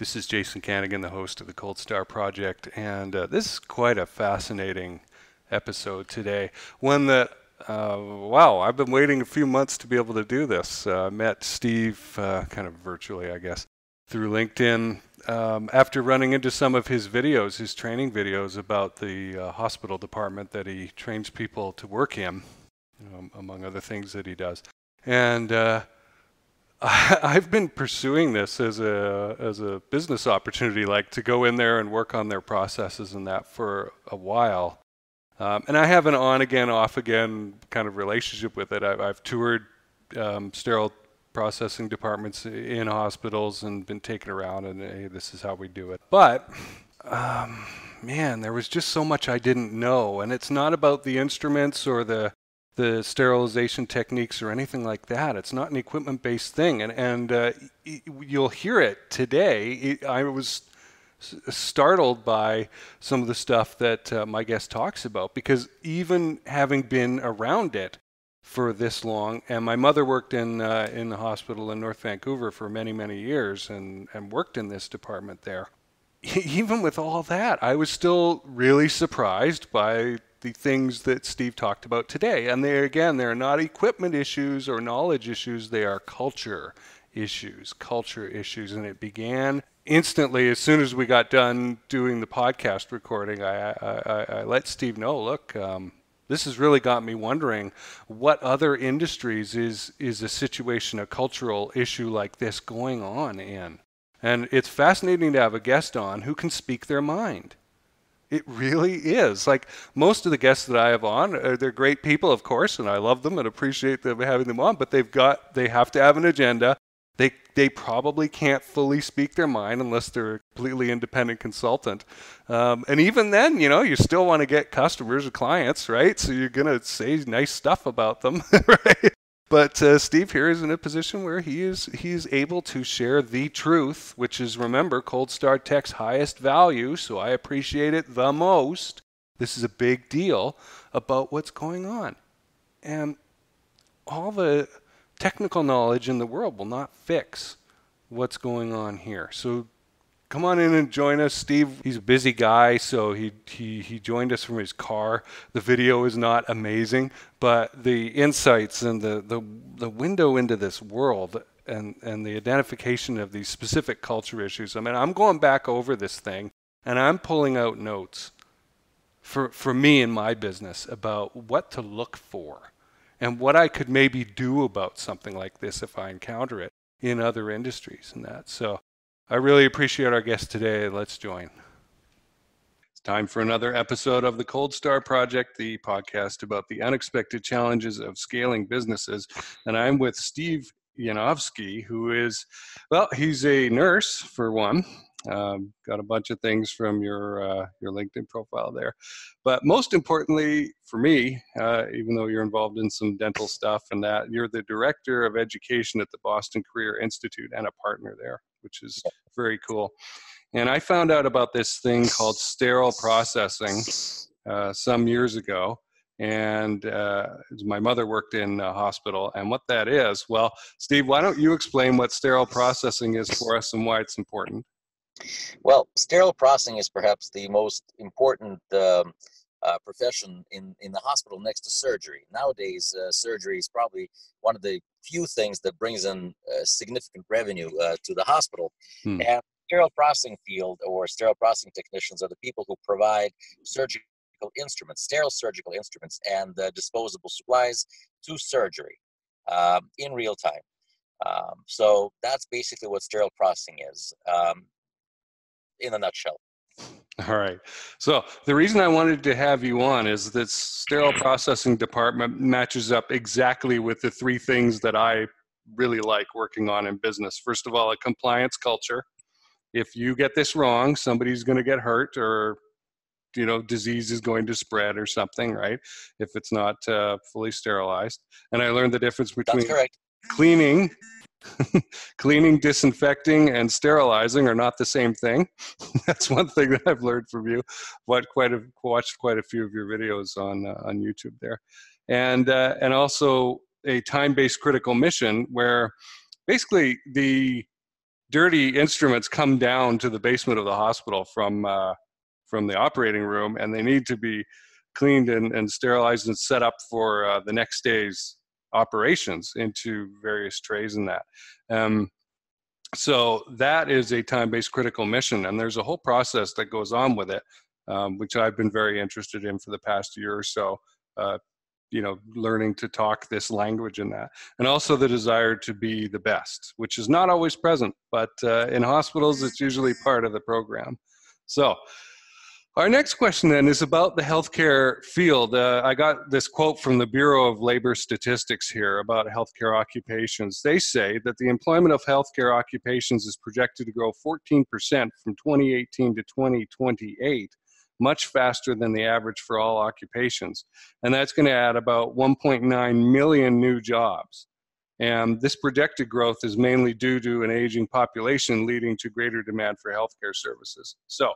This is Jason Kanigan, the host of the Cold Star Project, and uh, this is quite a fascinating episode today. One that, uh, wow, I've been waiting a few months to be able to do this. Uh, I met Steve uh, kind of virtually, I guess, through LinkedIn um, after running into some of his videos, his training videos about the uh, hospital department that he trains people to work in, know, among other things that he does. And uh, I've been pursuing this as a as a business opportunity, like to go in there and work on their processes and that for a while. Um, and I have an on again, off again kind of relationship with it. I've, I've toured um, sterile processing departments in hospitals and been taken around, and hey, this is how we do it. But um, man, there was just so much I didn't know, and it's not about the instruments or the the sterilization techniques or anything like that. It's not an equipment based thing. And, and uh, you'll hear it today. I was startled by some of the stuff that uh, my guest talks about because even having been around it for this long, and my mother worked in, uh, in the hospital in North Vancouver for many, many years and, and worked in this department there. Even with all that, I was still really surprised by the things that Steve talked about today. And they again, they're not equipment issues or knowledge issues, they are culture issues, culture issues. And it began instantly as soon as we got done doing the podcast recording. I, I, I let Steve know, look, um, this has really got me wondering what other industries is is a situation, a cultural issue like this going on in. And it's fascinating to have a guest on who can speak their mind. It really is. Like most of the guests that I have on, uh, they're great people, of course, and I love them and appreciate them having them on. But they've got, they have to have an agenda. They they probably can't fully speak their mind unless they're a completely independent consultant. Um, and even then, you know, you still want to get customers or clients, right? So you're gonna say nice stuff about them, right? But uh, Steve here is in a position where he is he is able to share the truth, which is remember Cold Star Tech's highest value. So I appreciate it the most. This is a big deal about what's going on, and all the technical knowledge in the world will not fix what's going on here. So come on in and join us. Steve, he's a busy guy, so he, he, he joined us from his car. The video is not amazing, but the insights and the, the, the window into this world and, and the identification of these specific culture issues. I mean, I'm going back over this thing and I'm pulling out notes for, for me in my business about what to look for and what I could maybe do about something like this if I encounter it in other industries and that. So I really appreciate our guest today. Let's join. It's time for another episode of the Cold Star Project, the podcast about the unexpected challenges of scaling businesses. And I'm with Steve Yanofsky, who is, well, he's a nurse for one. Um, got a bunch of things from your uh, your LinkedIn profile there, but most importantly for me, uh, even though you're involved in some dental stuff and that, you're the director of education at the Boston Career Institute and a partner there which is very cool. And I found out about this thing called sterile processing uh, some years ago. And uh, my mother worked in a hospital. And what that is, well, Steve, why don't you explain what sterile processing is for us and why it's important? Well, sterile processing is perhaps the most important um, uh, profession in, in the hospital next to surgery. Nowadays, uh, surgery is probably one of the few things that brings in uh, significant revenue uh, to the hospital. Hmm. And sterile processing field or sterile processing technicians are the people who provide surgical instruments, sterile surgical instruments, and disposable supplies to surgery um, in real time. Um, so that's basically what sterile processing is um, in a nutshell. All right. So the reason I wanted to have you on is that sterile processing department matches up exactly with the three things that I really like working on in business. First of all, a compliance culture. If you get this wrong, somebody's going to get hurt or you know disease is going to spread or something right if it's not uh, fully sterilized and i learned the difference between cleaning cleaning, disinfecting, and sterilizing are not the same thing. That's one thing that I've learned from you. What quite a, watched quite a few of your videos on uh, on YouTube there, and uh, and also a time-based critical mission where basically the dirty instruments come down to the basement of the hospital from uh, from the operating room, and they need to be cleaned and, and sterilized and set up for uh, the next day's operations into various trays and that. Um, so that is a time-based critical mission, and there's a whole process that goes on with it, um, which I've been very interested in for the past year or so. Uh, you know, learning to talk this language and that, and also the desire to be the best, which is not always present, but uh, in hospitals it's usually part of the program. So our next question then is about the healthcare field. Uh, I got this quote from the Bureau of Labor Statistics here about healthcare occupations. They say that the employment of healthcare occupations is projected to grow 14% from 2018 to 2028, much faster than the average for all occupations. And that's going to add about 1.9 million new jobs. And this projected growth is mainly due to an aging population leading to greater demand for healthcare services. So,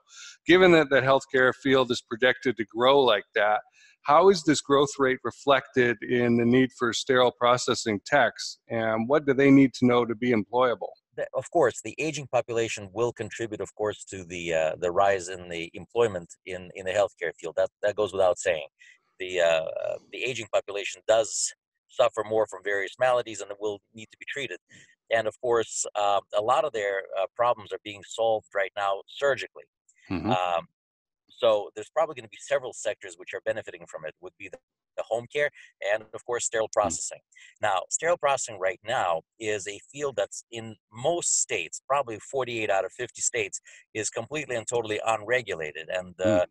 given that the healthcare field is projected to grow like that, how is this growth rate reflected in the need for sterile processing techs, and what do they need to know to be employable? Of course, the aging population will contribute, of course, to the uh, the rise in the employment in, in the healthcare field. That that goes without saying. The uh, the aging population does suffer more from various maladies and it will need to be treated. And of course, uh, a lot of their uh, problems are being solved right now surgically. Mm-hmm. Um, so there's probably going to be several sectors which are benefiting from it. Would be the, the home care and of course sterile hmm. processing. Mm-hmm. Now, sterile processing right now is a field that's in most states, probably 48 out of 50 states, is completely and totally unregulated, and uh, mm.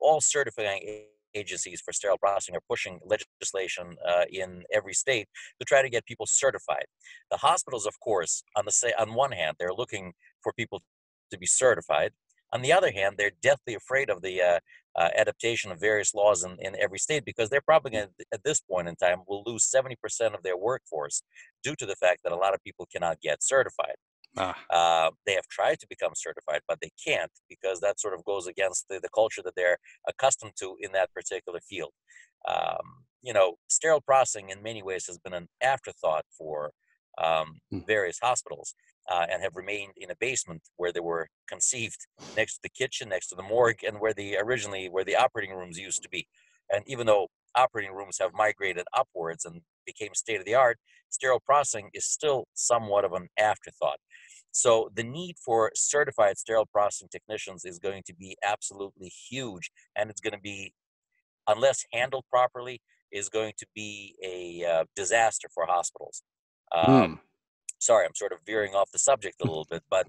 all certifying agencies for sterile processing are pushing legislation uh, in every state to try to get people certified. The hospitals, of course, on the say on one hand, they're looking for people to be certified. On the other hand, they're deathly afraid of the uh, uh, adaptation of various laws in, in every state because they're probably to, at this point in time, will lose 70% of their workforce due to the fact that a lot of people cannot get certified. Ah. Uh, they have tried to become certified, but they can't because that sort of goes against the, the culture that they're accustomed to in that particular field. Um, you know, sterile processing in many ways has been an afterthought for um, mm. various hospitals uh, and have remained in a basement where they were conceived next to the kitchen, next to the morgue, and where the originally where the operating rooms used to be. And even though operating rooms have migrated upwards and became state of the art, sterile processing is still somewhat of an afterthought. So the need for certified sterile processing technicians is going to be absolutely huge, and it's going to be, unless handled properly, is going to be a uh, disaster for hospitals. Um, mm. Sorry, I'm sort of veering off the subject a little bit, but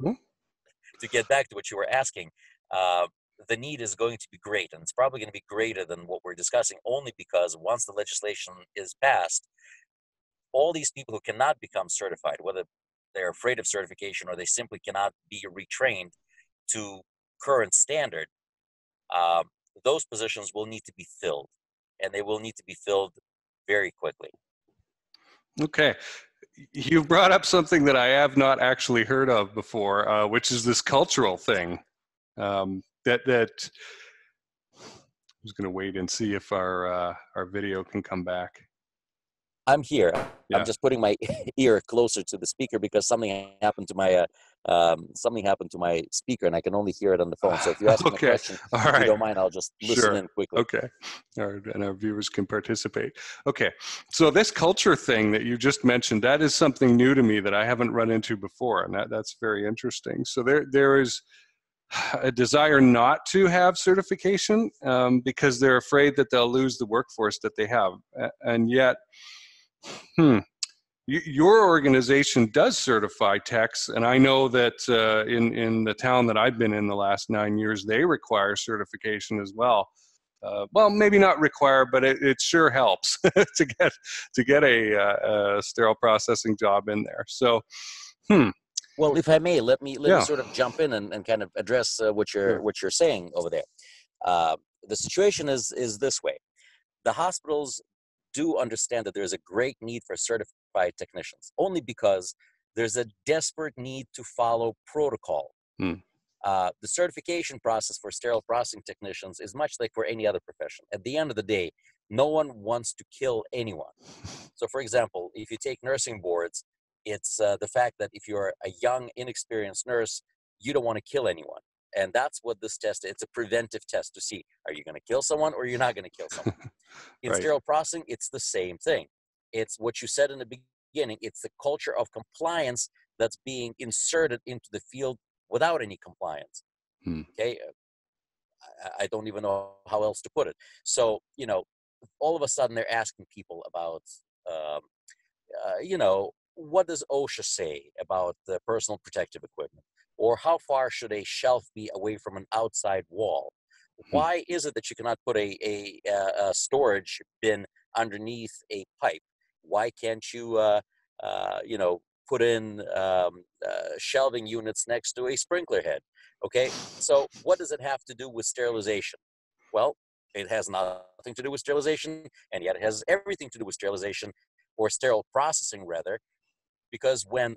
to get back to what you were asking, uh, the need is going to be great, and it's probably going to be greater than what we're discussing, only because once the legislation is passed, all these people who cannot become certified, whether they're afraid of certification or they simply cannot be retrained to current standard, um, those positions will need to be filled and they will need to be filled very quickly. Okay. You brought up something that I have not actually heard of before, uh, which is this cultural thing. Um, that that I'm just going to wait and see if our uh, our video can come back. I'm here. Yeah. I'm just putting my ear closer to the speaker because something happened to my uh, um, something happened to my speaker and I can only hear it on the phone. So if you ask okay. me a question, All right. if you don't mind, I'll just listen sure. in quickly. Okay. Right. And our viewers can participate. Okay. So this culture thing that you just mentioned, that is something new to me that I haven't run into before. And that, that's very interesting. So there, there is a desire not to have certification um, because they're afraid that they'll lose the workforce that they have. And yet, Hmm. your organization does certify techs, and I know that uh, in in the town that I've been in the last nine years, they require certification as well. Uh, well, maybe not require, but it, it sure helps to get to get a, uh, a, sterile processing job in there. So, hmm. Well, if I may, let me let yeah. me sort of jump in and, and kind of address uh, what you're what you're saying over there. Uh, the situation is is this way: the hospitals do understand that there's a great need for certified technicians, only because there's a desperate need to follow protocol. Hmm. Uh, the certification process for sterile processing technicians is much like for any other profession. At the end of the day, no one wants to kill anyone. So, for example, if you take nursing boards, It's uh, the fact that if you're a young, inexperienced nurse, you don't want to kill anyone. And that's what this test it's a preventive test to see are you going to kill someone or you're not going to kill someone. In Right. sterile processing, it's the same thing. It's what you said in the beginning, it's the culture of compliance that's being inserted into the field without any compliance. Hmm. Okay. uh, I, I don't even know how else to put it. So, you know, all of a sudden they're asking people about, um, uh, you know, what does OSHA say about the personal protective equipment? Or how far should a shelf be away from an outside wall? Hmm. Why is it that you cannot put a, a, a- a storage bin underneath a pipe? Why can't you, uh, uh, you know, put in um, uh, shelving units next to a sprinkler head? Okay, so what does it have to do with sterilization? Well, it has nothing to do with sterilization, and yet it has everything to do with sterilization or sterile processing, rather, because when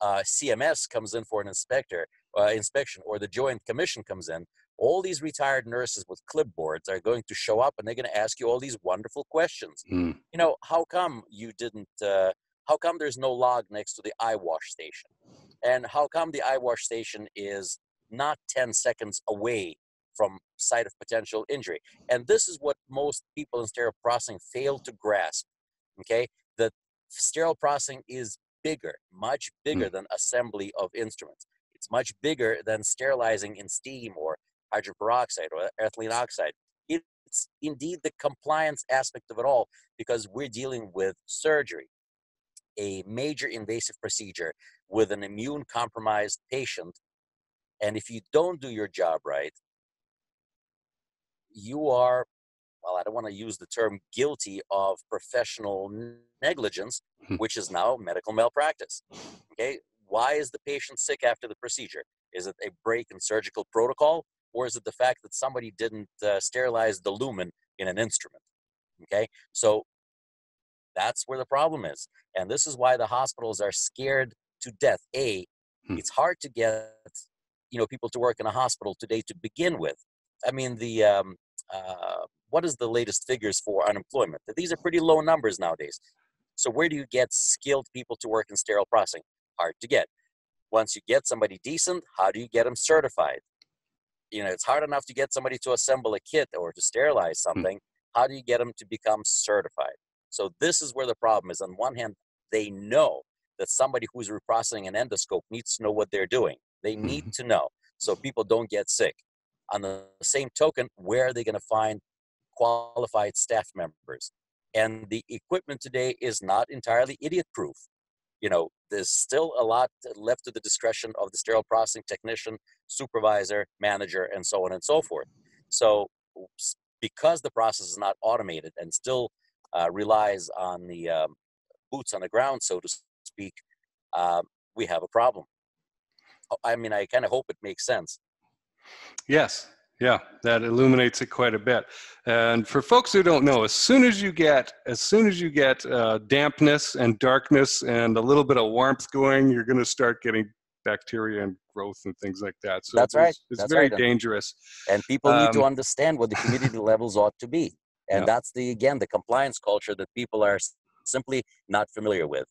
uh, CMS comes in for an inspector uh, inspection, or the Joint Commission comes in, all these retired nurses with clipboards are going to show up, and they're going to ask you all these wonderful questions. Hmm. You know, how come you didn't? Uh, how come there's no log next to the eye wash station? And how come the eye wash station is not 10 seconds away from site of potential injury? And this is what most people in sterile processing fail to grasp. Okay, that sterile processing is bigger, much bigger hmm. than assembly of instruments. It's much bigger than sterilizing in steam or hydrogen peroxide or ethylene oxide. It's indeed the compliance aspect of it all because we're dealing with surgery, a major invasive procedure with an immune compromised patient. And if you don't do your job right, you are, well, I don't want to use the term guilty of professional negligence, Hmm. which is now medical malpractice. Okay. Why is the patient sick after the procedure? Is it a break in surgical protocol? Or is it the fact that somebody didn't uh, sterilize the lumen in an instrument? Okay. So that's where the problem is. And this is why the hospitals are scared to death. A, Hmm. it's hard to get you know people to work in a hospital today to begin with. I mean the um, uh, what is the latest figures for unemployment? These are pretty low numbers nowadays. So where do you get skilled people to work in sterile processing? Hard to get. Once you get somebody decent, how do you get them certified? You know, it's hard enough to get somebody to assemble a kit or to sterilize hmm. something. How do you get them to become certified? So this is where the problem is. On one hand, they know that somebody who's reprocessing an endoscope needs to know what they're doing. They need mm-hmm. to know so people don't get sick. On the same token, where are they going to find qualified staff members? And the equipment today is not entirely idiot proof. You know, there's still a lot left to the discretion of the sterile processing technician, supervisor, manager, and so on and so forth. So, because the process is not automated and still uh, relies on the um, boots on the ground, so to speak, um, we have a problem. Oh, I mean, I kind of hope it makes sense. Yes. Yeah, that illuminates it quite a bit. And for folks who don't know, as soon as you get as soon as you get uh, dampness and darkness and a little bit of warmth going, you're going to start getting bacteria and growth and things like that. So That's right. It's, it's That's very right. dangerous. And people need to Um, understand what the humidity levels ought to be. And Yeah. that's the, again, the compliance culture that people are simply not familiar with.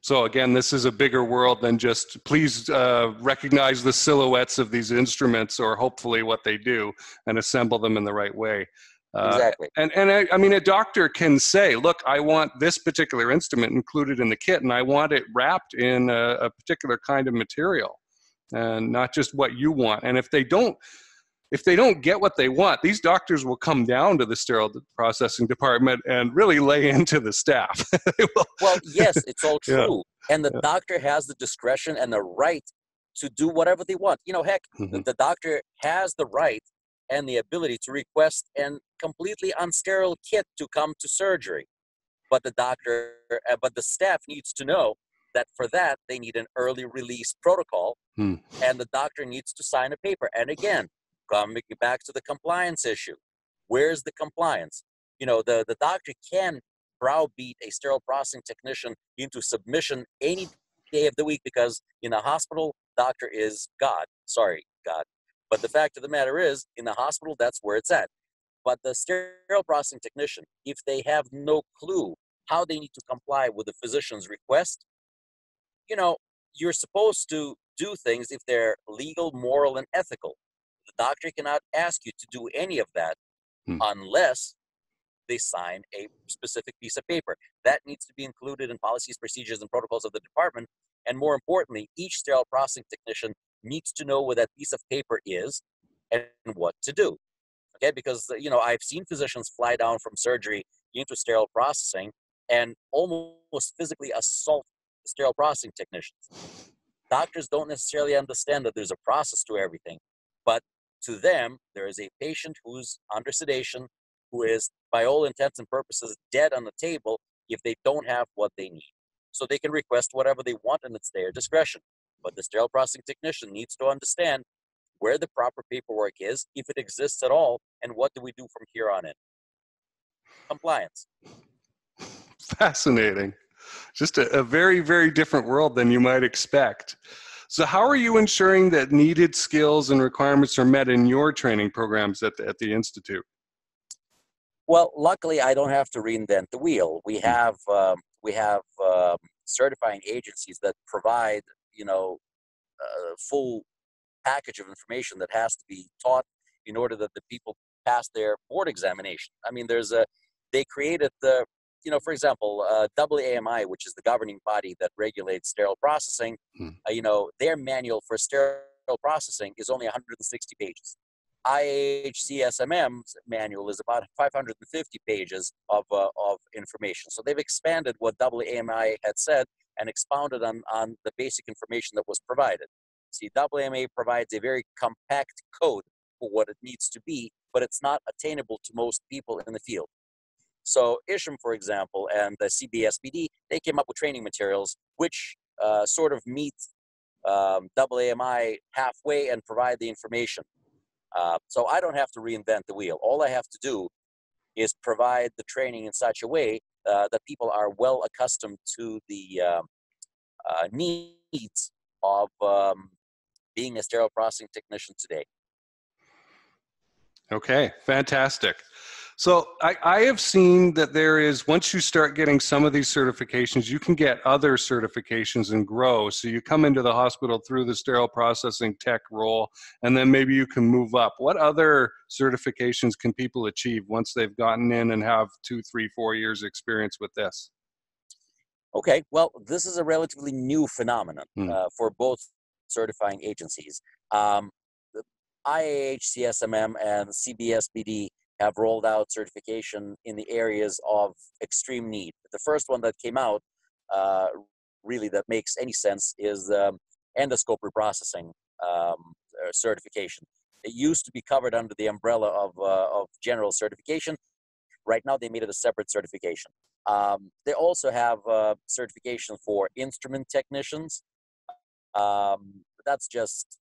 So again, this is a bigger world than just please uh, recognize the silhouettes of these instruments or hopefully what they do and assemble them in the right way. Uh, exactly. And and I, I mean, a doctor can say, "Look, I want this particular instrument included in the kit, and I want it wrapped in a, a particular kind of material, and not just what you want." And if they don't, if they don't get what they want, these doctors will come down to the sterile processing department and really lay into the staff. Well, yes, it's all Yeah. true. And the Yeah. doctor has the discretion and the right to do whatever they want. You know, heck, the, Mhm. the doctor has the right and the ability to request an completely unsterile kit to come to surgery. But the doctor, uh, but the staff needs to know that for that they need an early release protocol, Hmm. and the doctor needs to sign a paper. And again, Um, coming back to the compliance issue, where's the compliance? You know, the the doctor can browbeat a sterile processing technician into submission any day of the week because in a hospital, doctor is God. Sorry, God. But the fact of the matter is, in the hospital, that's where it's at. But the sterile processing technician, if they have no clue how they need to comply with the physician's request, you know, you're supposed to do things if they're legal, moral, and ethical. Doctor cannot ask you to do any of that hmm. unless they sign a specific piece of paper. That needs to be included in policies, procedures, and protocols of the department. And more importantly, each sterile processing technician needs to know what that piece of paper is and what to do. Okay, because you know I've seen physicians fly down from surgery into sterile processing and almost physically assault the sterile processing technicians. Doctors don't necessarily understand that there's a process to everything, but to them, there is a patient who's under sedation, who is, by all intents and purposes, dead on the table if they don't have what they need. So they can request whatever they want, and it's their discretion. But the sterile processing technician needs to understand where the proper paperwork is, if it exists at all, and what do we do from here on in. Compliance. Fascinating. Just a, a very, very different world than you might expect. So, how are you ensuring that needed skills and requirements are met in your training programs at the, at the Institute? Well, luckily, I don't have to reinvent the wheel. We hmm. have um, we have um, certifying agencies that provide you know a full package of information that has to be taught in order that the people pass their board examination. I mean, there's a they created the you know, for example, uh, AAMI, which is the governing body that regulates sterile processing, hmm. uh, you know, their manual for sterile processing is only 160 pages. IAHCSMM's manual is about 550 pages of, uh, of information. So they've expanded what AAMI had said and expounded on, on the basic information that was provided. See, AAMI provides a very compact code for what it needs to be, but it's not attainable to most people in the field. So ISHM, for example, and the CBSPD, they came up with training materials which uh, sort of meet um, AAMI halfway and provide the information. Uh, so I don't have to reinvent the wheel. All I have to do is provide the training in such a way uh, that people are well accustomed to the um, uh, needs of um, being a sterile processing technician today. Okay, fantastic. So I, I, have seen that there is once you start getting some of these certifications, you can get other certifications and grow. So you come into the hospital through the sterile processing tech role, and then maybe you can move up. What other certifications can people achieve once they've gotten in and have two, three, four years experience with this? Okay, well, this is a relatively new phenomenon hmm. uh, for both certifying agencies. Um, IAH, CSMM, and CBSPD have rolled out certification in the areas of extreme need. The first one that came out, uh, really, that makes any sense is um, endoscope reprocessing um, uh, certification. It used to be covered under the umbrella of, uh, of general certification. Right now, they made it a separate certification. Um, they also have uh, certification for instrument technicians. Um, that's just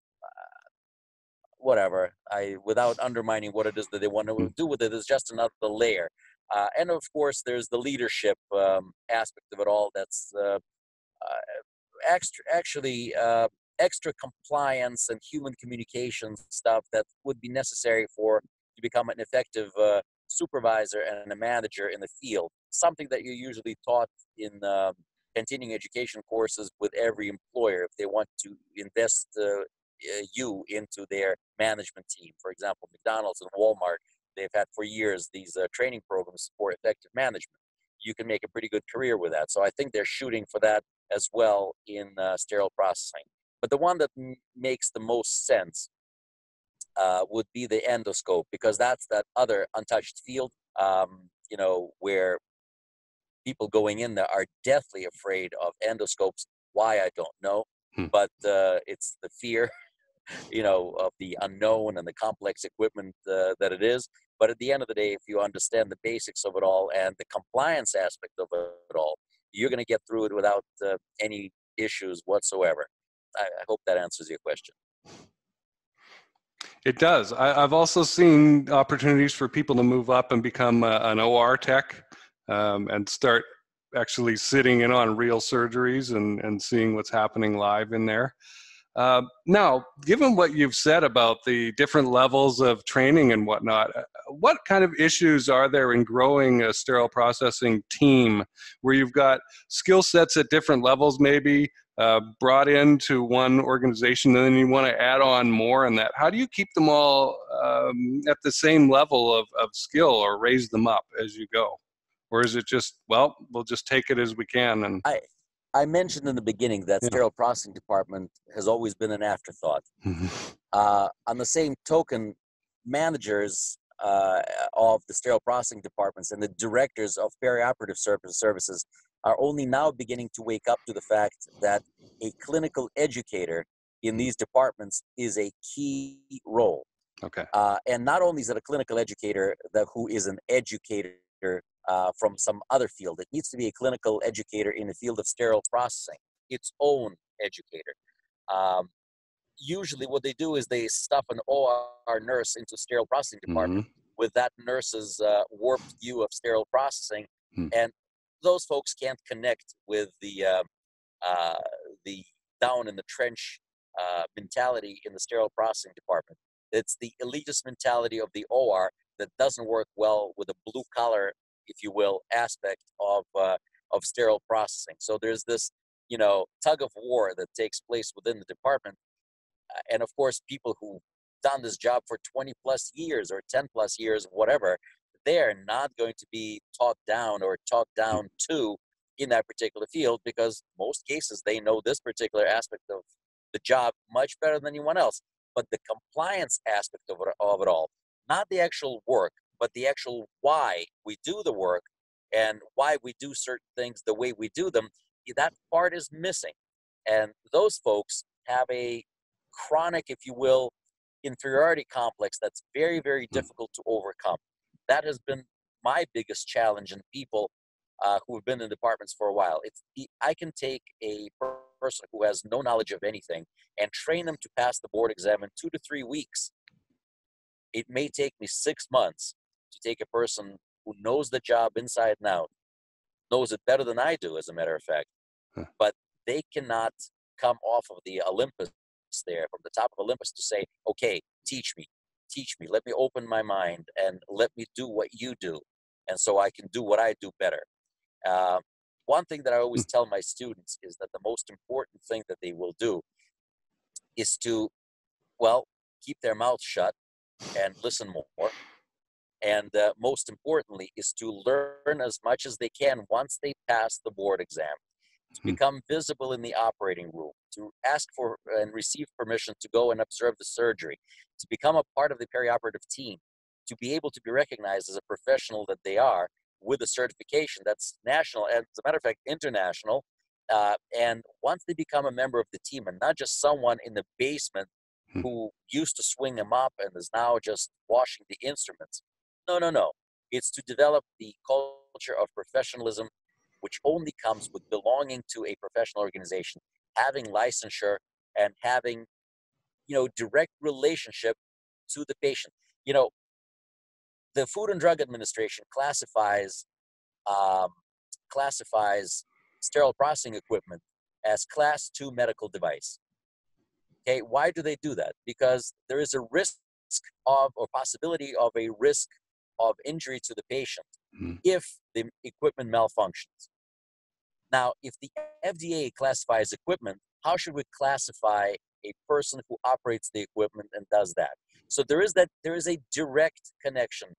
whatever. I without undermining what it is that they want to do with it is just another layer. Uh, and of course, there's the leadership um, aspect of it all. That's uh, uh, extra, actually uh, extra compliance and human communication stuff that would be necessary for to become an effective uh, supervisor and a manager in the field. Something that you're usually taught in um, continuing education courses with every employer if they want to invest uh, you into their management team. For example, McDonald's and Walmart, they've had for years these uh, training programs for effective management. You can make a pretty good career with that. So I think they're shooting for that as well in uh, sterile processing. But the one that m- makes the most sense uh, would be the endoscope because that's that other untouched field, um, you know, where people going in there are deathly afraid of endoscopes. Why I don't know, hmm. but uh, it's the fear you know, of the unknown and the complex equipment uh, that it is. But at the end of the day, if you understand the basics of it all and the compliance aspect of it all, you're going to get through it without uh, any issues whatsoever. I, I, hope that answers your question. It does. I, have also seen opportunities for people to move up and become uh, an OR tech um, and start actually sitting in on real surgeries and, and seeing what's happening live in there. Uh, now, given what you've said about the different levels of training and whatnot, uh, what kind of issues are there in growing a sterile processing team where you've got skill sets at different levels, maybe, uh, brought into one organization and then you want to add on more and that? How do you keep them all um, at the same level of, of skill or raise them up as you go? Or is it just well we'll just take it as we can and i i mentioned in the beginning that yeah. sterile processing department has always been an afterthought mm-hmm. uh, on the same token managers uh, of the sterile processing departments and the directors of perioperative services are only now beginning to wake up to the fact that a clinical educator in these departments is a key role. Okay. Uh, and not only is it a clinical educator that who is an educator uh, from some other field, it needs to be a clinical educator in the field of sterile processing, its own educator. Um, usually, what they do is they stuff an OR nurse into sterile processing department mm-hmm. with that nurse's uh, warped view of sterile processing, mm. and those folks can't connect with the uh, uh, the down in the trench uh, mentality in the sterile processing department. It's the elitist mentality of the OR that doesn't work well with a blue collar, if you will, aspect of uh, of sterile processing. So there's this, you know, tug of war that takes place within the department, uh, and of course, people who done this job for 20 plus years or 10 plus years, whatever, they're not going to be taught down or taught mm. down to in that particular field because most cases they know this particular aspect of the job much better than anyone else. But the compliance aspect of it, of it all, not the actual work, but the actual why we do the work and why we do certain things the way we do them, that part is missing. And those folks have a chronic, if you will, inferiority complex that's very, very mm. difficult to overcome that has been my biggest challenge in people uh, who have been in departments for a while. It's I can take a person who has no knowledge of anything and train them to pass the board exam in two to three weeks. It may take me six months to take a person who knows the job inside and out, knows it better than I do, as a matter of fact. Huh. But they cannot come off of the Olympus there, from the top of Olympus, to say, okay, teach me, teach me let me open my mind and let me do what you do and so i can do what i do better uh, one thing that i always hmm. tell my students is that the most important thing that they will do is to well keep their mouth shut and listen more and uh, most importantly is to learn as much as they can once they pass the board exam to hmm. become visible in the operating room, to ask for and receive permission to go and observe the surgery, to become a part of the perioperative team, to be able to be recognized as a professional that they are with a certification that's national and, as a matter of fact, international. Uh, and once they become a member of the team and not just someone in the basement hmm. who used to swing them up and is now just washing the instruments. No, no, no. It's to develop the culture of professionalism which only comes with belonging to a professional organization, having licensure, and having, you know, direct relationship to the patient. You know, the Food and Drug Administration classifies um, classifies sterile processing equipment as class two medical device. Okay, why do they do that? Because there is a risk of or possibility of a risk of injury to the patient mm. if the equipment malfunctions. Now, if the FDA classifies equipment, how should we classify a person who operates the equipment and does that? So there is that there is a direct connection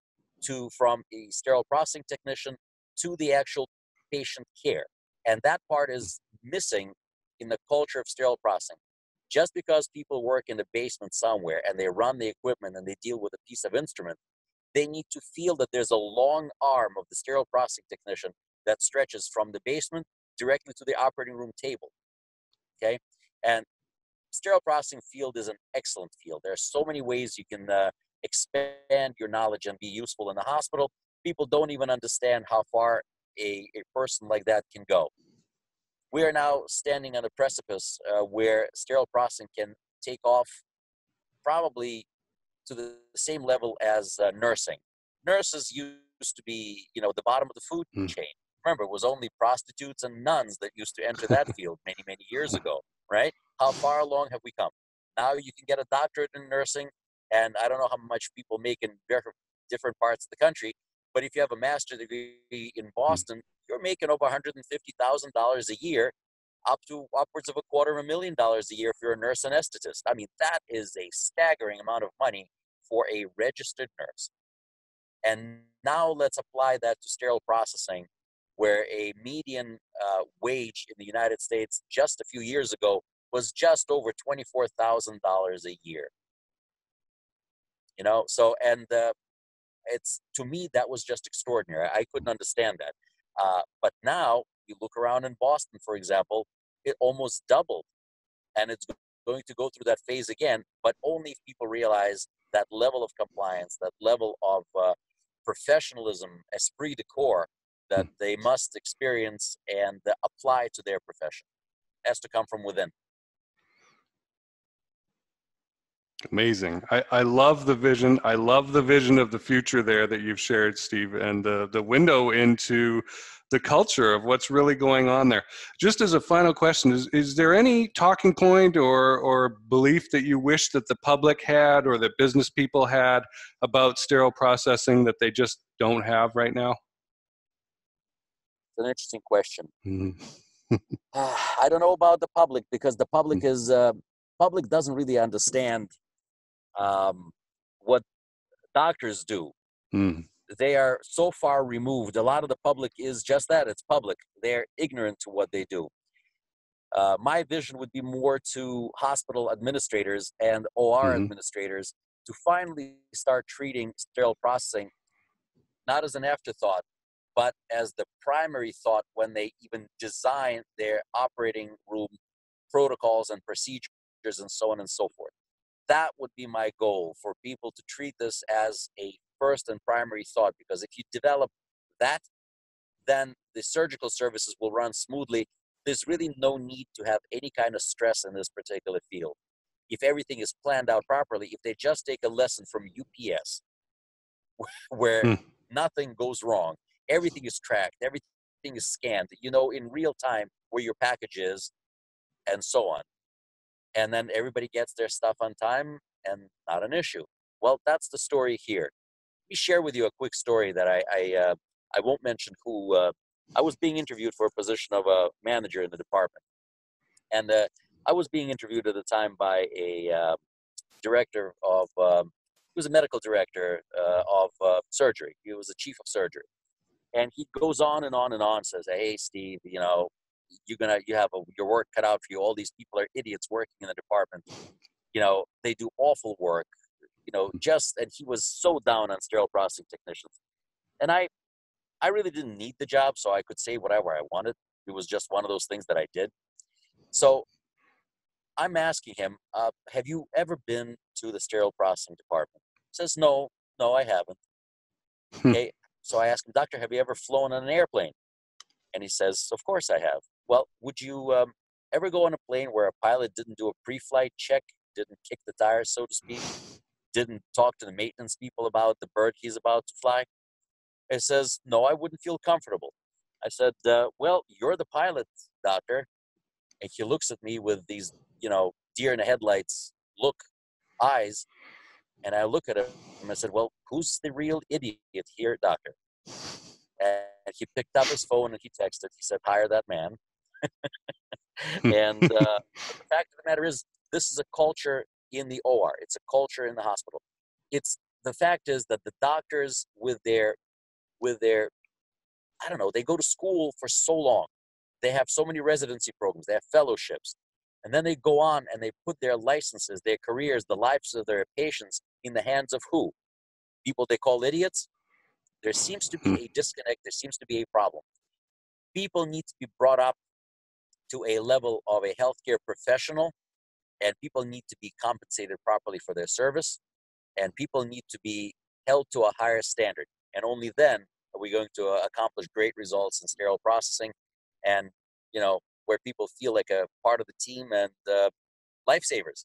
to from a sterile processing technician to the actual patient care. And that part is missing in the culture of sterile processing. Just because people work in the basement somewhere and they run the equipment and they deal with a piece of instrument, they need to feel that there's a long arm of the sterile processing technician that stretches from the basement directly to the operating room table. Okay, and sterile processing field is an excellent field. There are so many ways you can uh, expand your knowledge and be useful in the hospital. People don't even understand how far a, a person like that can go. We are now standing on a precipice uh, where sterile processing can take off probably to the same level as uh, nursing. Nurses used to be, you know, the bottom of the food mm. chain. Remember, it was only prostitutes and nuns that used to enter that field many, many years ago, right? How far along have we come? Now you can get a doctorate in nursing, and I don't know how much people make in different parts of the country, but if you have a master's degree in hmm. Boston, you're making over $150,000 a year up to upwards of a quarter of a million dollars a year if you're a nurse anesthetist. I mean, that is a staggering amount of money for a registered nurse. And now let's apply that to sterile processing, where a median uh, wage in the United States just a few years ago was just over $24,000 a year. You know, so, and uh, it's to me, that was just extraordinary. I couldn't understand that. Uh, but now you look around in Boston, for example, it almost doubled. And it's going to go through that phase again, but only if people realize that level of compliance, that level of uh, professionalism, esprit de corps that mm. they must experience and apply to their profession. It has to come from within. Amazing. I, I love the vision. I love the vision of the future there that you've shared, Steve, and the, the window into the culture of what's really going on there. Just as a final question, is, is there any talking point or, or belief that you wish that the public had or that business people had about sterile processing that they just don't have right now? It's an interesting question. Mm-hmm. I don't know about the public because the public mm. is uh, public doesn't really understand um, what doctors do. Mm they are so far removed. A lot of the public is just that it's public. They're ignorant to what they do. Uh, my vision would be more to hospital administrators and OR mm-hmm. administrators to finally start treating sterile processing not as an afterthought, but as the primary thought when they even design their operating room protocols and procedures and so on and so forth. That would be my goal for people to treat this as a first and primary thought because if you develop that, then the surgical services will run smoothly. There's really no need to have any kind of stress in this particular field. If everything is planned out properly, if they just take a lesson from UPS, where hmm. nothing goes wrong, everything is tracked, everything is scanned, you know, in real time where your package is, and so on. And then everybody gets their stuff on time and not an issue. Well, that's the story here me share with you a quick story that I I, uh, I won't mention who. Uh, I was being interviewed for a position of a manager in the department, and uh, I was being interviewed at the time by a uh, director of. Um, he was a medical director uh, of uh, surgery. He was the chief of surgery, and he goes on and on and on. Says, "Hey, Steve, you know, you're gonna you have a, your work cut out for you. All these people are idiots working in the department. You know, they do awful work you know, just and he was so down on sterile processing technicians. And I I really didn't need the job, so I could say whatever I wanted. It was just one of those things that I did. So I'm asking him, uh, have you ever been to the sterile processing department? He says, no, no, I haven't. Hmm. okay. So I asked him, doctor, have you ever flown on an airplane? And he says, of course I have. Well, would you um, ever go on a plane where a pilot didn't do a pre-flight check, didn't kick the tires, so to speak? Didn't talk to the maintenance people about the bird he's about to fly? He says, No, I wouldn't feel comfortable. I said, uh, Well, you're the pilot, doctor. And he looks at me with these, you know, deer in the headlights look eyes. And I look at him and I said, Well, who's the real idiot here, doctor? And he picked up his phone and he texted. He said, Hire that man. and uh, the fact of the matter is, this is a culture in the OR. It's a culture in the hospital. It's the fact is that the doctors with their with their I don't know, they go to school for so long. They have so many residency programs, they have fellowships. And then they go on and they put their licenses, their careers, the lives of their patients in the hands of who? People they call idiots? There seems to be hmm. a disconnect, there seems to be a problem. People need to be brought up to a level of a healthcare professional and people need to be compensated properly for their service and people need to be held to a higher standard and only then are we going to uh, accomplish great results in sterile processing and you know where people feel like a part of the team and uh, lifesavers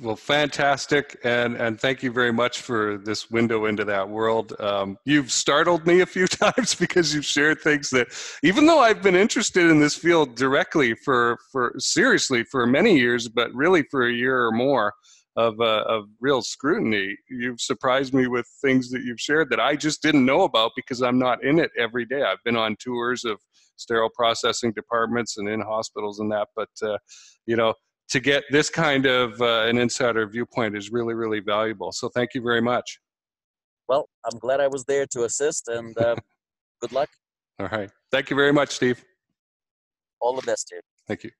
well, fantastic, and and thank you very much for this window into that world. Um, you've startled me a few times because you've shared things that, even though I've been interested in this field directly for for seriously for many years, but really for a year or more of uh, of real scrutiny, you've surprised me with things that you've shared that I just didn't know about because I'm not in it every day. I've been on tours of sterile processing departments and in hospitals and that. But uh, you know, to get this kind of uh, an insider viewpoint is really, really valuable. So thank you very much. Well, I'm glad I was there to assist, and uh, good luck. All right. Thank you very much, Steve. All the best, Dave. Thank you.